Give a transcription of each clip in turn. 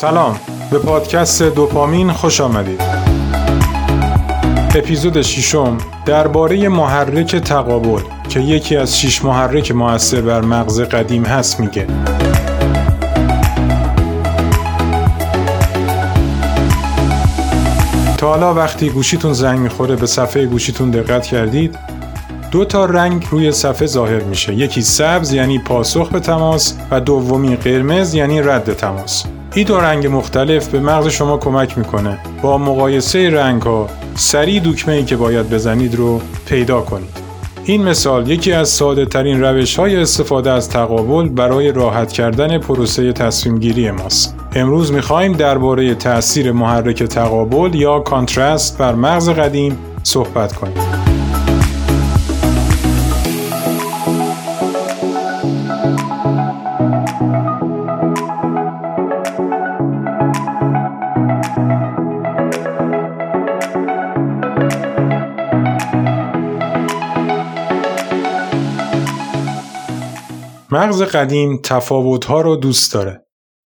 سلام. به پادکست دوپامین خوش آمدید. اپیزود ششم درباره محرک تقابل که یکی از شش محرک موثر بر مغز قدیم هست میگه. تا حالا وقتی گوشیتون زنگ می‌خوره به صفحه گوشیتون دقت کردید دو تا رنگ روی صفحه ظاهر میشه. یکی سبز یعنی پاسخ به تماس و دومی قرمز یعنی رد تماس. این دو رنگ مختلف به مغز شما کمک می‌کنه با مقایسه رنگ ها سریع دکمه ای که باید بزنید رو پیدا کنید این مثال یکی از ساده ترین روش های استفاده از تقابل برای راحت کردن پروسه تصمیم گیری ماست. امروز می‌خواهیم درباره تأثیر محرک تقابل یا کانترست بر مغز قدیم صحبت کنیم. مغز قدیم تفاوتها رو دوست داره.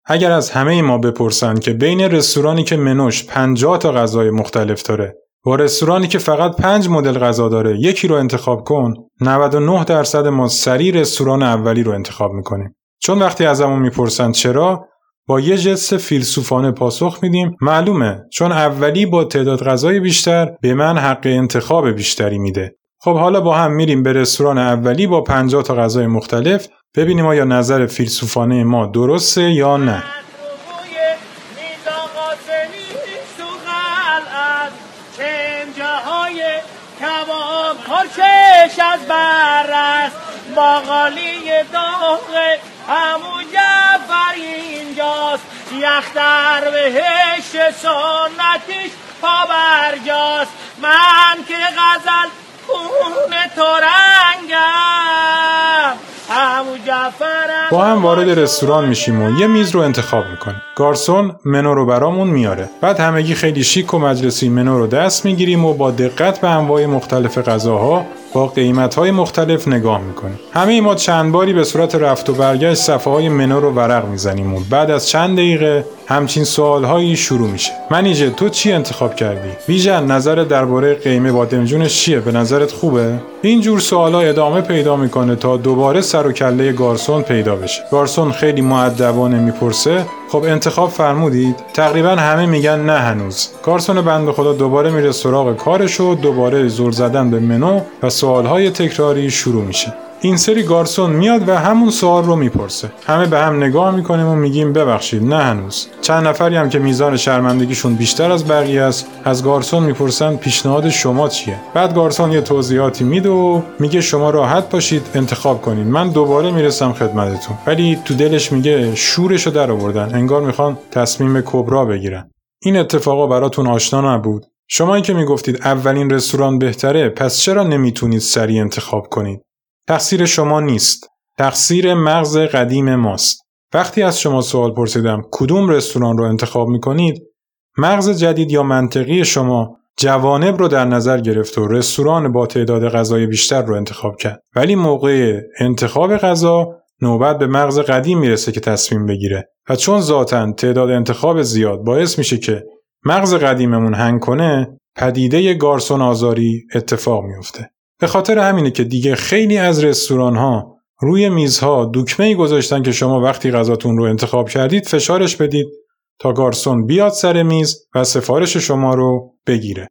اگر از همه ما بپرسند که بین رستورانی که منوش 50 تا غذای مختلف داره با رستورانی که فقط 5 مدل غذا داره یکی رو انتخاب کن 99 درصد ما سری رستوران اولی رو انتخاب می‌کنیم چون وقتی ازمون می‌پرسند چرا با یه جست فیلسوفانه پاسخ میدیم معلومه چون اولی با تعداد غذای بیشتر به من حق انتخاب بیشتری میده خب حالا با هم میریم به رستوران اولی با 50 تا غذای مختلف. ببینیم آیا نظر فیلسوفانه ما درسته یا نه. من که غزل با هم وارد رستوران میشیم و یه میز رو انتخاب می‌کنیم. گارسون منو رو برامون میاره. بعد همگی خیلی شیک و مجلسی منو رو دست می‌گیریم و با دقت به انواع مختلف غذاها با قیمت های مختلف نگاه می‌کنیم. همه ما چند باری به صورت رفت و برگشت صفحه های منو رو ورق می‌زنیم و بعد از چند دقیقه همچین سوال هایی شروع میشه. منیجه تو چی انتخاب کردی؟ ویژن نظر درباره قیمه بادمجونش چیه؟ به نظرت خوبه؟ این جور سوالا ادامه پیدا می‌کنه تا دوباره سر و کله گارسون پیدا بشه. گارسون خیلی معدبانه می‌پرسه خب انتخاب فرمودید؟ تقریبا همه میگن نه هنوز. گارسون بند خدا دوباره میره سراغ کارش و دوباره زور زدن به منو و سوالهای تکراری شروع میشه. این سری گارسون میاد و همون سوال رو می‌پرسه. همه به هم نگاه می‌کنیم و میگیم ببخشید نه هنوز. چند نفری هم که میزان شرمندگیشون بیشتر از بقیه است از گارسون می‌پرسن پیشنهاد شما چیه. بعد گارسون یه توضیحاتی میده و میگه شما راحت باشید انتخاب کنید من دوباره می‌رسم خدمتتون. ولی تو دلش میگه شورشو در آوردن. انگار می‌خوان تصمیم کبرا بگیرن. این اتفاقا براتون آشنا نبود. شما که می‌گفتید اولین رستوران بهتره پس چرا نمی‌تونید سریع انتخاب کنید؟ تقصیر شما نیست. تقصیر مغز قدیم ماست. وقتی از شما سوال پرسیدم کدوم رستوران رو انتخاب می کنید مغز جدید یا منطقی شما جوانب رو در نظر گرفت و رستوران با تعداد غذای بیشتر رو انتخاب کرد ولی موقع انتخاب غذا نوبت به مغز قدیم می‌رسه که تصمیم بگیره و چون ذاتا تعداد انتخاب زیاد باعث میشه که مغز قدیممون هنگ کنه پدیده گارسون آزاری اتفاق میفته به خاطر همینه که دیگه خیلی از رستوران ها روی میزها دکمه ای گذاشتن که شما وقتی غذاتون رو انتخاب کردید فشارش بدید تا گارسون بیاد سر میز و سفارش شما رو بگیره.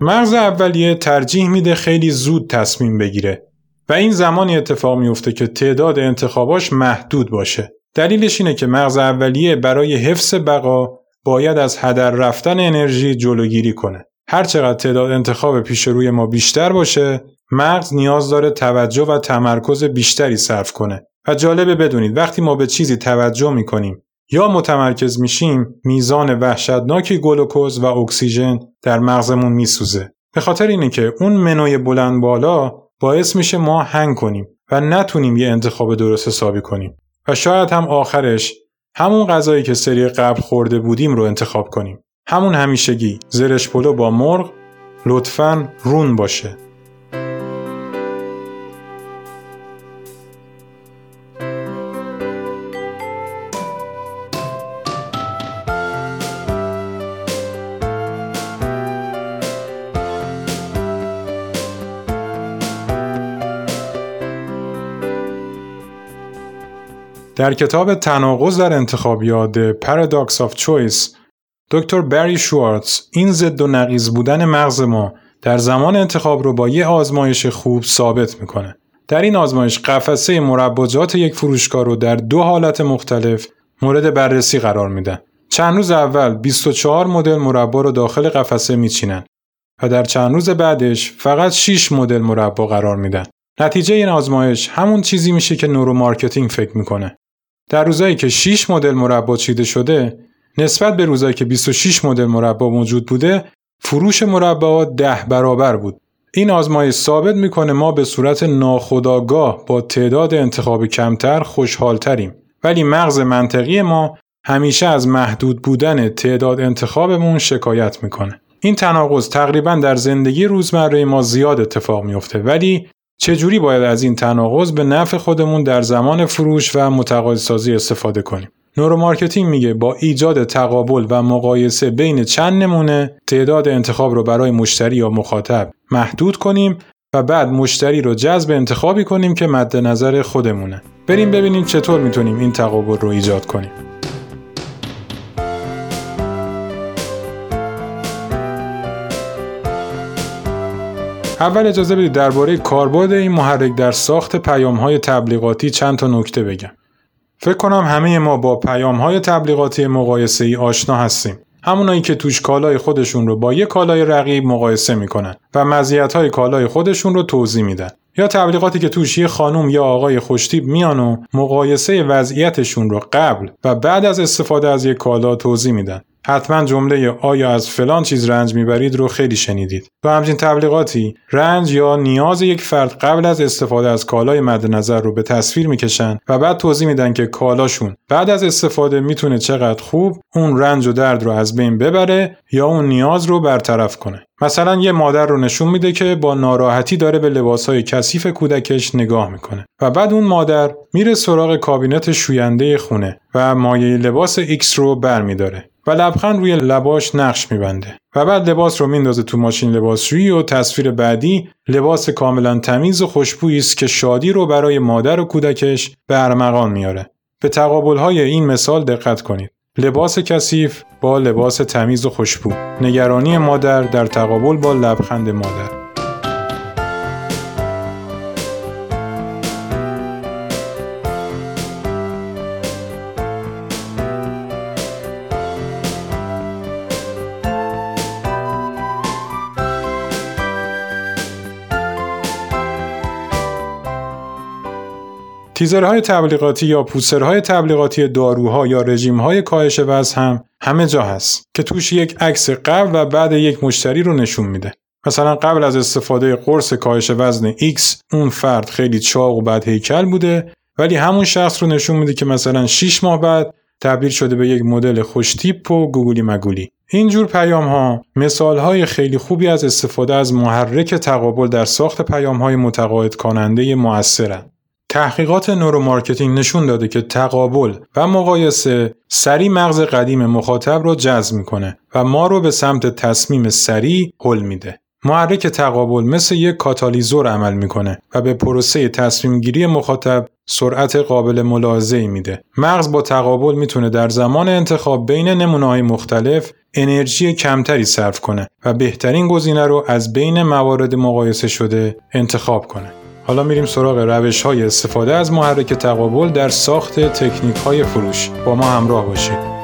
مغز اولیه ترجیح میده خیلی زود تصمیم بگیره و این زمانی اتفاق میفته که تعداد انتخاباش محدود باشه. دلیلش اینه که مغز اولیه برای حفظ بقا باید از هدر رفتن انرژی جلوگیری کنه. هر چقدر تعداد انتخاب پیش روی ما بیشتر باشه مغز نیاز داره توجه و تمرکز بیشتری صرف کنه. و جالبه بدونید وقتی ما به چیزی توجه می‌کنیم یا متمرکز میشیم میزان وحشتناکی گلوکوز و اکسیژن در مغزمون میسوزه. به خاطر اینه که اون منوی بلند بالا باعث میشه ما هنگ کنیم و نتونیم یه انتخاب درست حسابی کنیم. و شاید هم آخرش همون غذایی که سری قبل خورده بودیم رو انتخاب کنیم. همون همیشگی. زرش پلو با مرغ لطفا رون باشه. در کتاب تناقض در انتخاب یاد، Paradox of Choice دکتر بری شوارتز این ضد و نقیز بودن مغز ما در زمان انتخاب رو با یه آزمایش خوب ثابت می‌کنه. در این آزمایش قفسه مربجات یک فروشگاه رو در دو حالت مختلف مورد بررسی قرار میدن. چند روز اول 24 مدل مربا رو داخل قفسه میچینن و در چند روز بعدش فقط 6 مدل مربا قرار میدن. نتیجه این آزمایش همون چیزی میشه که neuromarketing فکر می‌کنه. در روزایی که 6 مدل مربا چیده شده نسبت به روزایی که 26 مدل مربا موجود بوده فروش مربا ده برابر بود. این آزمایش ثابت می‌کنه ما به صورت ناخودآگاه با تعداد انتخاب کمتر خوشحالتریم ولی مغز منطقی ما همیشه از محدود بودن تعداد انتخابمون شکایت می‌کنه. این تناقض تقریبا در زندگی روزمره ما زیاد اتفاق میافته ولی چجوری باید از این تناقض به نفع خودمون در زمان فروش و متقاعدسازی استفاده کنیم؟ neuromarketing میگه با ایجاد تقابل و مقایسه بین چند نمونه تعداد انتخاب رو برای مشتری یا مخاطب محدود کنیم و بعد مشتری رو جذب انتخابی کنیم که مد نظر خودمونه. بریم ببینیم چطور می‌تونیم این تقابل رو ایجاد کنیم. اول اجازه بدید درباره کاربرد این محرک در ساخت پیامهای تبلیغاتی چند تا نکته بگم. فکر کنم همه ما با پیام های تبلیغاتی مقایسه ای آشنا هستیم. همونایی که توش کالای خودشون رو با یه کالای رقیب مقایسه می‌کنن و مزیت های کالای خودشون رو توضیح میدن. یا تبلیغاتی که توش یه خانم یا آقای خوشتیب میان و مقایسه وضعیتشون رو قبل و بعد از استفاده از یک کالا توضیح میدن. حتما جمله آیا از فلان چیز رنج می‌برید رو خیلی شنیدید. تو همچین تبلیغاتی رنج یا نیاز یک فرد قبل از استفاده از کالای مد نظر رو به تصویر می‌کشن و بعد توضیح میدن که کالاشون بعد از استفاده می‌تونه چقدر خوب اون رنج و درد رو از بین ببره یا اون نیاز رو برطرف کنه. مثلا یه مادر رو نشون میده که با ناراحتی داره به لباسهای کثیف کودکش نگاه می‌کنه و بعد اون مادر میره سراغ کابینت شوینده خونه و مایع لباس X رو برمیداره و لبخند روی لباش نقش میبنده و بعد لباس رو میندازه تو ماشین لباسشویی و تصویر بعدی لباس کاملا تمیز و خوشبویی است که شادی رو برای مادر و کودکش به ارمغان میاره به تقابل های این مثال دقت کنید. لباس کثیف با لباس تمیز و خوشبو. نگرانی مادر در تقابل با لبخند مادر. تیزرهای تبلیغاتی یا پوسترهای تبلیغاتی داروها یا رژیمهای کاهش وزن هم همه جا هست که توش یک عکس قبل و بعد یک مشتری رو نشون میده. مثلا قبل از استفاده قرص کاهش وزن X اون فرد خیلی چاق و بد هیکل بوده ولی همون شخص رو نشون میده که مثلا 6 ماه بعد تبدیل شده به یک مدل خوشتیپ و گوگولی مگولی. اینجور پیام ها مثال های خیلی خوبی از استفاده از محرک تقابل در ساخت پیام های متقاعد کننده مؤثرند. تحقیقات neuromarketing نشون داده که تقابل و مقایسه سریع مغز قدیم مخاطب رو جذب می‌کنه و ما رو به سمت تصمیم سریع هل میده. محرک تقابل مثل یک کاتالیزور عمل می‌کنه و به پروسه تصمیم گیری مخاطب سرعت قابل ملاحظه میده. مغز با تقابل می‌تونه در زمان انتخاب بین نمونه مختلف انرژی کمتری صرف کنه و بهترین گزینه رو از بین موارد مقایسه شده انتخاب کنه. حالا میریم سراغ روش های استفاده از محرک تقابل در ساخت تکنیک های فروش. با ما همراه باشید.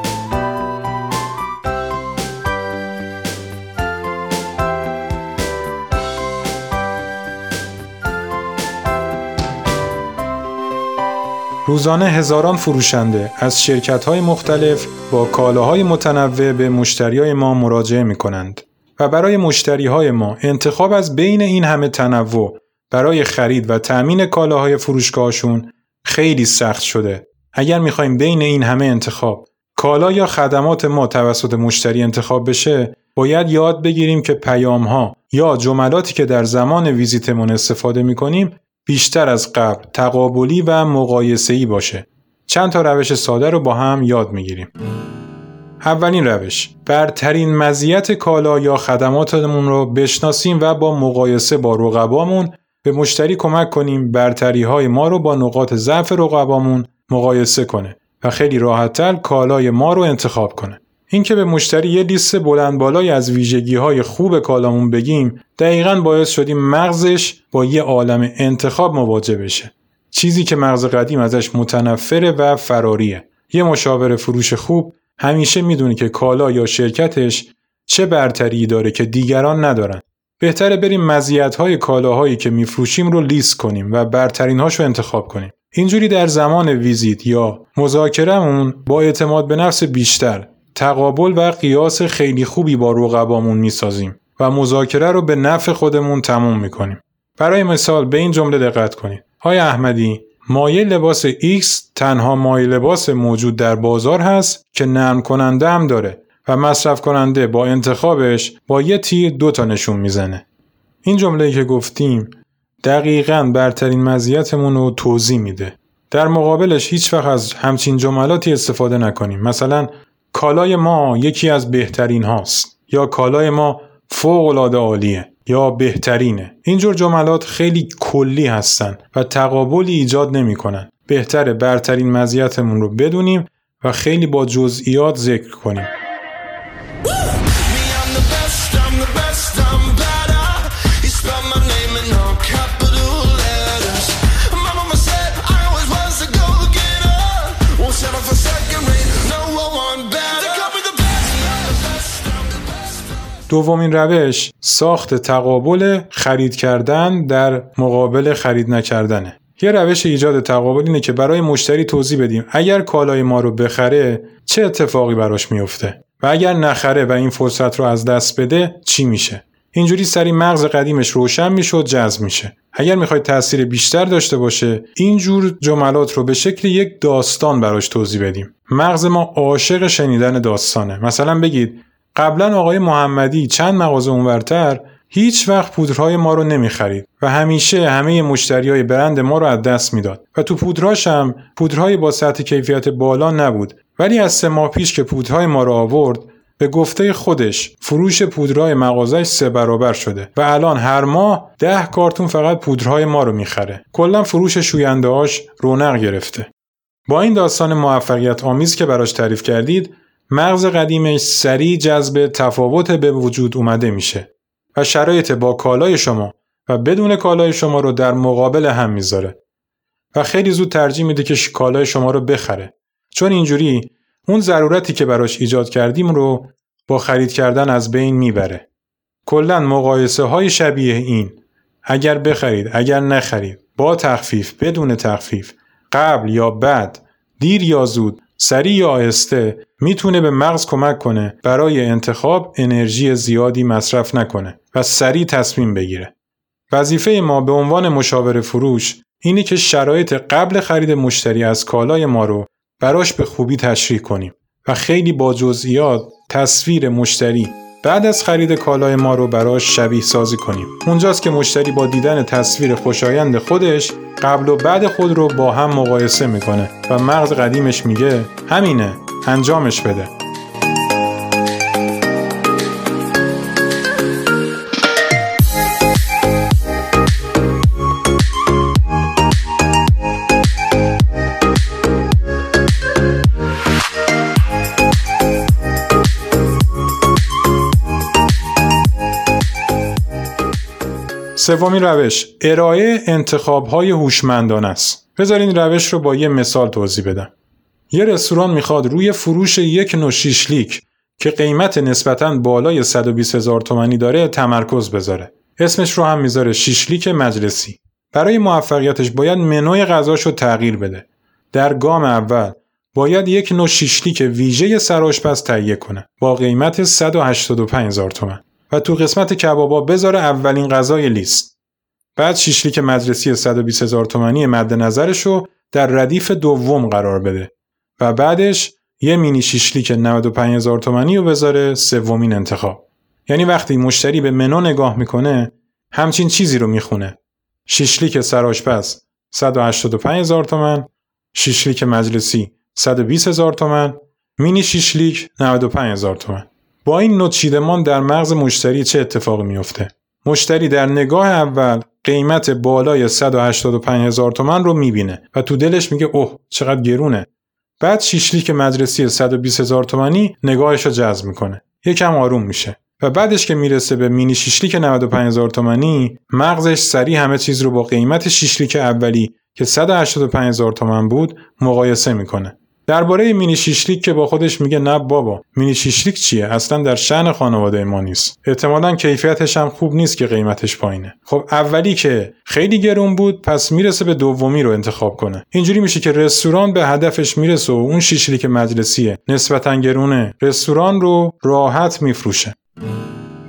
روزانه هزاران فروشنده از شرکت های مختلف با کالاهای متنوع به مشتری های ما مراجعه می کنند و برای مشتری های ما انتخاب از بین این همه تنوع برای خرید و تأمین کالاهای فروشگاهشون خیلی سخت شده. اگر می‌خوایم بین این همه انتخاب کالا یا خدمات ما توسط مشتری انتخاب بشه باید یاد بگیریم که پیام ها یا جملاتی که در زمان ویزیتمون استفاده می‌کنیم بیشتر از قبل تقابلی و مقایسه‌ای باشه. چند تا روش ساده رو با هم یاد می‌گیریم. اولین روش برترین مزیت کالا یا خدماتمون رو بشناسیم و با مقایسه با رقبامون به مشتری کمک کنیم برتری های ما رو با نقاط ضعف رقبامون مقایسه کنه و خیلی راحتتر کالای ما رو انتخاب کنه. اینکه به مشتری یه لیست بلند بالای از ویژگی های خوب کالامون بگیم دقیقا باعث شدیم مغزش با یه عالم انتخاب مواجه بشه. چیزی که مغز قدیم ازش متنفره و فراریه. یه مشاور فروش خوب همیشه می‌دونه که کالا یا شرکتش چه برتری داره که دیگران ندارن. بهتره بریم مزیت‌های کالاهایی که میفروشیم رو لیست کنیم و برترینهاش رو انتخاب کنیم. اینجوری در زمان ویزیت یا مذاکرهمون با اعتماد به نفس بیشتر تقابل و قیاس خیلی خوبی با رقبامون می‌سازیم و مذاکره رو به نفع خودمون تموم می‌کنیم. برای مثال به این جمله دقت کنید. های احمدی مایه لباس X تنها مایه لباس موجود در بازار هست که نرم کننده هم داره و مصرف کننده با انتخابش با یه تیر دو تا نشون می‌زنه. این جمله که گفتیم دقیقا برترین مزیتمون رو توضیح میده. در مقابلش هیچ وقت از همچین جملاتی استفاده نکنیم. مثلا کالای ما یکی از بهترین هاست یا کالای ما فوق العاده عالیه یا بهترینه اینجور جملات خیلی کلی هستن و تقابلی ایجاد نمی‌کنن بهتره برترین مزیتمون رو بدونیم و خیلی با جزئیات ذکر کنیم دومین روش ساخت تقابل خرید کردن در مقابل خرید نکردنه. یه روش ایجاد تقابل اینه که برای مشتری توضیح بدیم اگر کالای ما رو بخره چه اتفاقی براش میفته و اگر نخره و این فرصت رو از دست بده چی میشه؟ اینجوری سری مغز قدیمش روشن میشه و جذب میشه. اگر می‌خواید تاثیر بیشتر داشته باشه اینجور جملات رو به شکل یک داستان براش توضیح بدیم. مغز ما عاشق شنیدن داستانه. مثلا بگید قبلا آقای محمدی چند مغازه اونورتر هیچ وقت پودرهای ما رو نمی‌خرید و همیشه همه مشتری های برند ما رو از دست می‌داد. و تو پودرهاش هم پودرهای با سطح کیفیت بالا نبود. ولی از سه ماه پیش که پودرهای ما رو آورد به گفته خودش فروش پودرهای مغازش سه برابر شده و الان هر ماه ده کارتون فقط پودرهای ما رو می‌خره. کلا فروش شویندهاش رونق گرفته. با این داستان موفقیت آمیز که براش تعریف کردید مغز قدیمش سریع جذب تفاوت به وجود اومده میشه و شرایط با کالای شما و بدون کالای شما رو در مقابل هم می‌ذاره. و خیلی زود ترجیح میده که کالای شما رو بخره. چون اینجوری اون ضرورتی که براش ایجاد کردیم رو با خرید کردن از بین می‌بره. کلا مقایسه های شبیه این اگر بخرید اگر نخرید با تخفیف بدون تخفیف قبل یا بعد دیر یا زود سریع یا آهسته می‌تونه به مغز کمک کنه برای انتخاب انرژی زیادی مصرف نکنه و سریع تصمیم بگیره. وظیفه ما به عنوان مشاور فروش اینه که شرایط قبل خرید مشتری از کالای ما رو براش به خوبی تشریح کنیم و خیلی با جزئیات تصویر مشتری بعد از خرید کالای ما رو براش شبیه سازی کنیم. اونجاست که مشتری با دیدن تصویر خوشایند خودش قبل و بعد خود رو با هم مقایسه می‌کنه و مغز قدیمش میگه همینه انجامش بده سومین روش ارائه انتخاب های هوشمندانه است. بذارین روش رو با یه مثال توضیح بدم. یه رستوران می‌خواد روی فروش یک نوع شیشلیک که قیمت نسبتا بالای 120 هزار تومنی داره تمرکز بذاره. اسمش رو هم می‌ذاره شیشلیک مجلسی. برای موفقیتش باید منوی غذاش رو تغییر بده. در گام اول باید یک نوع شیشلیک ویژه سرآشپز تهیه کنه با قیمت 185 هزار تومن. و تو قسمت کبابا بذاره اولین غذای لیست. بعد شیشلیک مدرسی 120 هزار تومنی مد نظرش رو در ردیف دوم قرار بده و بعدش یه مینی شیشلیک 95 هزار تومنی رو بذاره سومین انتخاب. یعنی وقتی مشتری به منو نگاه می‌کنه همچین چیزی رو می‌خونه. شیشلیک سرآشپز 185 هزار تومن، شیشلیک مجلسی 120 هزار تومن، مینی شیشلیک 95 هزار تومن. با این نوع چیدمان در مغز مشتری چه اتفاقی میفته؟ مشتری در نگاه اول قیمت بالای 185 هزار تومن رو می‌بینه و تو دلش میگه اوه چقدر گرونه. بعد شیشلیک مدرسی 120 هزار تومنی نگاهش رو جذب می‌کنه. یکم آروم میشه. و بعدش که می‌رسه به مینی شیشلیک 95 هزار تومنی مغزش سریع همه چیز رو با قیمت شیشلیک اولی که 185 هزار تومن بود مقایسه می‌کنه. درباره مینی شیشلیک که با خودش میگه نه بابا مینی شیشلیک چیه؟ اصلا در شن خانواده ما نیست. احتمالا کیفیتش هم خوب نیست که قیمتش پایینه. خب اولی که خیلی گرون بود پس می‌رسه به دومی رو انتخاب کنه. اینجوری میشه که رستوران به هدفش می‌رسه و اون شیشلیک مجلسیه نسبتا گرونه رستوران رو راحت میفروشه.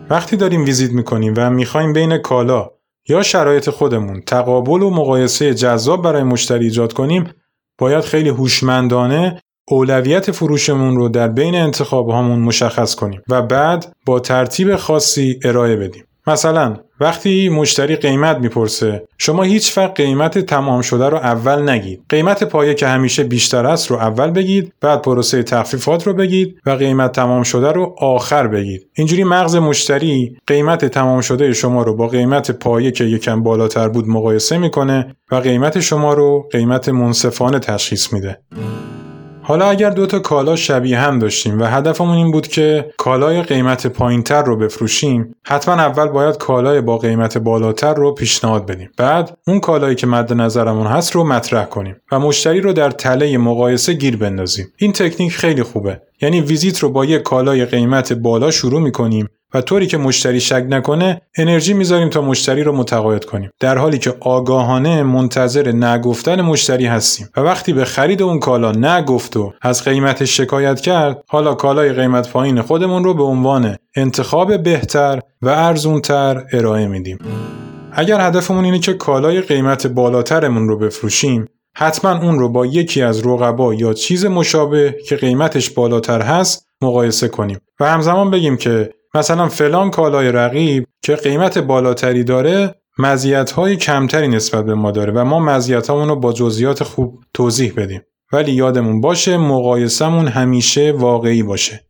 وقتی داریم ویزیت می‌کنیم و می‌خوایم بین کالا یا شرایط خودمون تقابل و مقایسه جذاب برای مشتری ایجاد کنیم باید خیلی هوشمندانه اولویت فروشمون رو در بین انتخاب هامون مشخص کنیم و بعد با ترتیب خاصی ارائه بدیم. مثلا وقتی مشتری قیمت می‌پرسه شما هیچ وقت قیمت تمام شده رو اول نگید. قیمت پایه که همیشه بیشتر است رو اول بگید بعد پروسه تخفیفات رو بگید و قیمت تمام شده رو آخر بگید. اینجوری مغز مشتری قیمت تمام شده شما رو با قیمت پایه که یکم بالاتر بود مقایسه می‌کنه و قیمت شما رو قیمت منصفانه تشخیص میده. حالا اگر دو تا کالا شبیه هم داشتیم و هدفمون این بود که کالای قیمت پایینتر رو بفروشیم حتما اول باید کالای با قیمت بالاتر رو پیشنهاد بدیم. بعد اون کالایی که مد نظرمون هست رو مطرح کنیم و مشتری رو در تله مقایسه گیر بندازیم. این تکنیک خیلی خوبه. یعنی ویزیت رو با یک کالای قیمت بالا شروع می‌کنیم و طوری که مشتری شک نکنه انرژی می‌ذاریم تا مشتری رو متقاعد کنیم. در حالی که آگاهانه منتظر نگفتن مشتری هستیم. و وقتی به خرید اون کالا نگفت و از قیمتش شکایت کرد حالا کالای قیمت پایین خودمون رو به عنوان انتخاب بهتر و ارزونتر ارائه میدیم. اگر هدفمون اینه که کالای قیمت بالاترمون رو بفروشیم حتما اون رو با یکی از رقبا یا چیز مشابه که قیمتش بالاتر هست مقایسه کنیم. و همزمان بگیم که مثلا فلان کالای رقیب که قیمت بالاتری داره های کمتری نسبت به ما داره و ما مزیتامون رو با جزئیات خوب توضیح بدیم. ولی یادمون باشه مقایسمون همیشه واقعی باشه.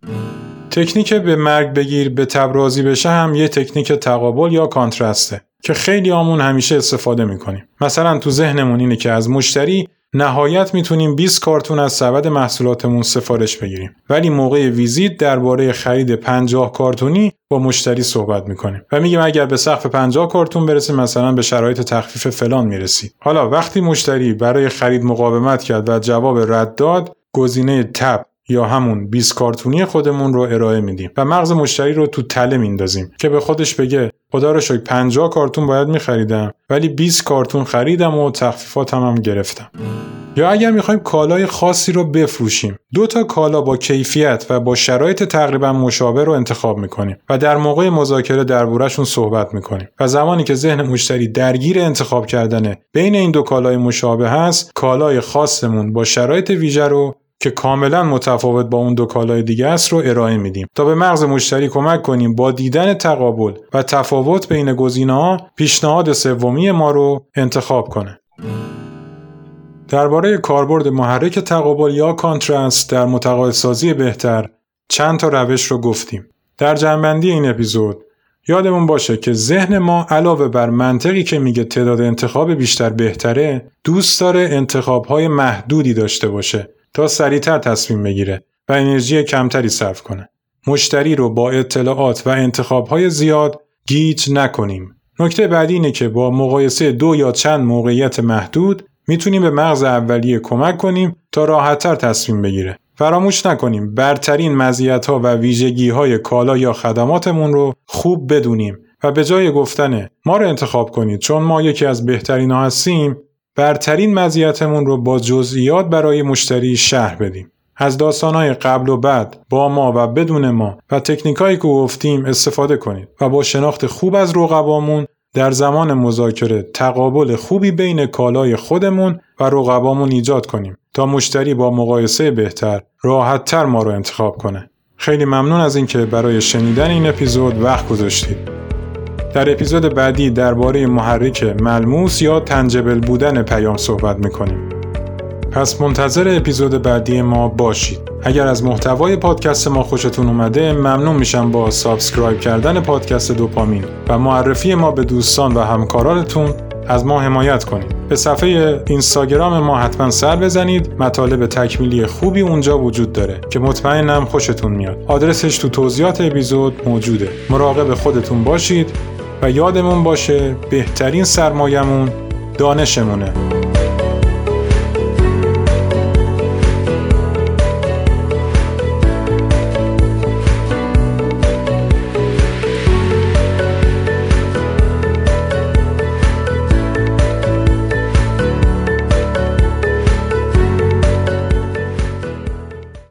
تکنیک به مرگ بگیر به تبرازی بشه هم یه تکنیک تقابل یا کانترسته که خیلی آمون همیشه استفاده می‌کنیم. مثلا تو ذهنمون اینه که از مشتری نهایت می‌تونیم 20 کارتون از سبد محصولاتمون سفارش بگیریم. ولی موقع ویزیت درباره خرید 50 کارتونی با مشتری صحبت می‌کنیم. و میگیم اگر به سقف 50 کارتون برسیم مثلا به شرایط تخفیف فلان می‌رسید حالا وقتی مشتری برای خرید مقاومت کرد و جواب رد داد گزینه تب یا همون 20 کارتونی خودمون رو ارائه میدیم و مغز مشتری رو تو تله میندازیم که به خودش بگه خدا رو شکر 50 کارتون باید میخریدم ولی 20 کارتون خریدم و تخفیفاتم هم گرفتم. یا اگر می‌خوایم کالای خاصی رو بفروشیم دو تا کالا با کیفیت و با شرایط تقریبا مشابه رو انتخاب می‌کنیم و در موقع مذاکره دربارهشون صحبت می‌کنیم و زمانی که ذهن مشتری درگیر انتخاب کردنه بین این دو کالای مشابه هست کالای خاصمون با شرایط ویژه رو که کاملا متفاوت با اون دو کالای دیگه است رو ارائه میدیم تا به مغز مشتری کمک کنیم با دیدن تقابل و تفاوت بین گزینه ها پیشنهاد سومی ما رو انتخاب کنه. درباره کاربرد محرک تقابل یا کانترست در متقاعدسازی بهتر چند تا روش رو گفتیم. در جنبندی این اپیزود یادمون باشه که ذهن ما علاوه بر منطقی که میگه تعداد انتخاب بیشتر بهتره دوست داره انتخاب های محدودی داشته باشه تا سریعتر تصمیم بگیره و انرژی کمتری صرف کنه. مشتری رو با اطلاعات و انتخابهای زیاد گیج نکنیم. نکته بعدی اینه که با مقایسه دو یا چند موقعیت محدود می‌تونیم به مغز اولیه کمک کنیم تا راحتتر تصمیم بگیره. فراموش نکنیم برترین مزیت ها و ویژگی های کالا یا خدماتمون رو خوب بدونیم و به جای گفتن ما رو انتخاب کنید چون ما یکی از بهترین ها هستیم برترین مزیتمون رو با جزئیات برای مشتری شهر بدیم. از داستانهای قبل و بعد با ما و بدون ما و تکنیکایی که گفتیم استفاده کنید و با شناخت خوب از رقبامون در زمان مذاکره تقابل خوبی بین کالای خودمون و رقبامون ایجاد کنیم تا مشتری با مقایسه بهتر راحتتر ما رو انتخاب کنه. خیلی ممنون از اینکه برای شنیدن این اپیزود وقت گذاشتید. در اپیزود بعدی درباره محرک ملموس یا tangible بودن پیام صحبت می‌کنیم. پس منتظر اپیزود بعدی ما باشید. اگر از محتوای پادکست ما خوشتون اومده ممنون میشم با subscribe کردن پادکست دوپامین و معرفی ما به دوستان و همکارانتون از ما حمایت کنید. به صفحه اینستاگرام ما حتما سر بزنید. مطالب تکمیلی خوبی اونجا وجود داره که مطمئنم خوشتون میاد. آدرسش تو توضیحات اپیزود موجوده. مراقب خودتون باشید. و یادمون باشه بهترین سرمایهمون دانشمونه.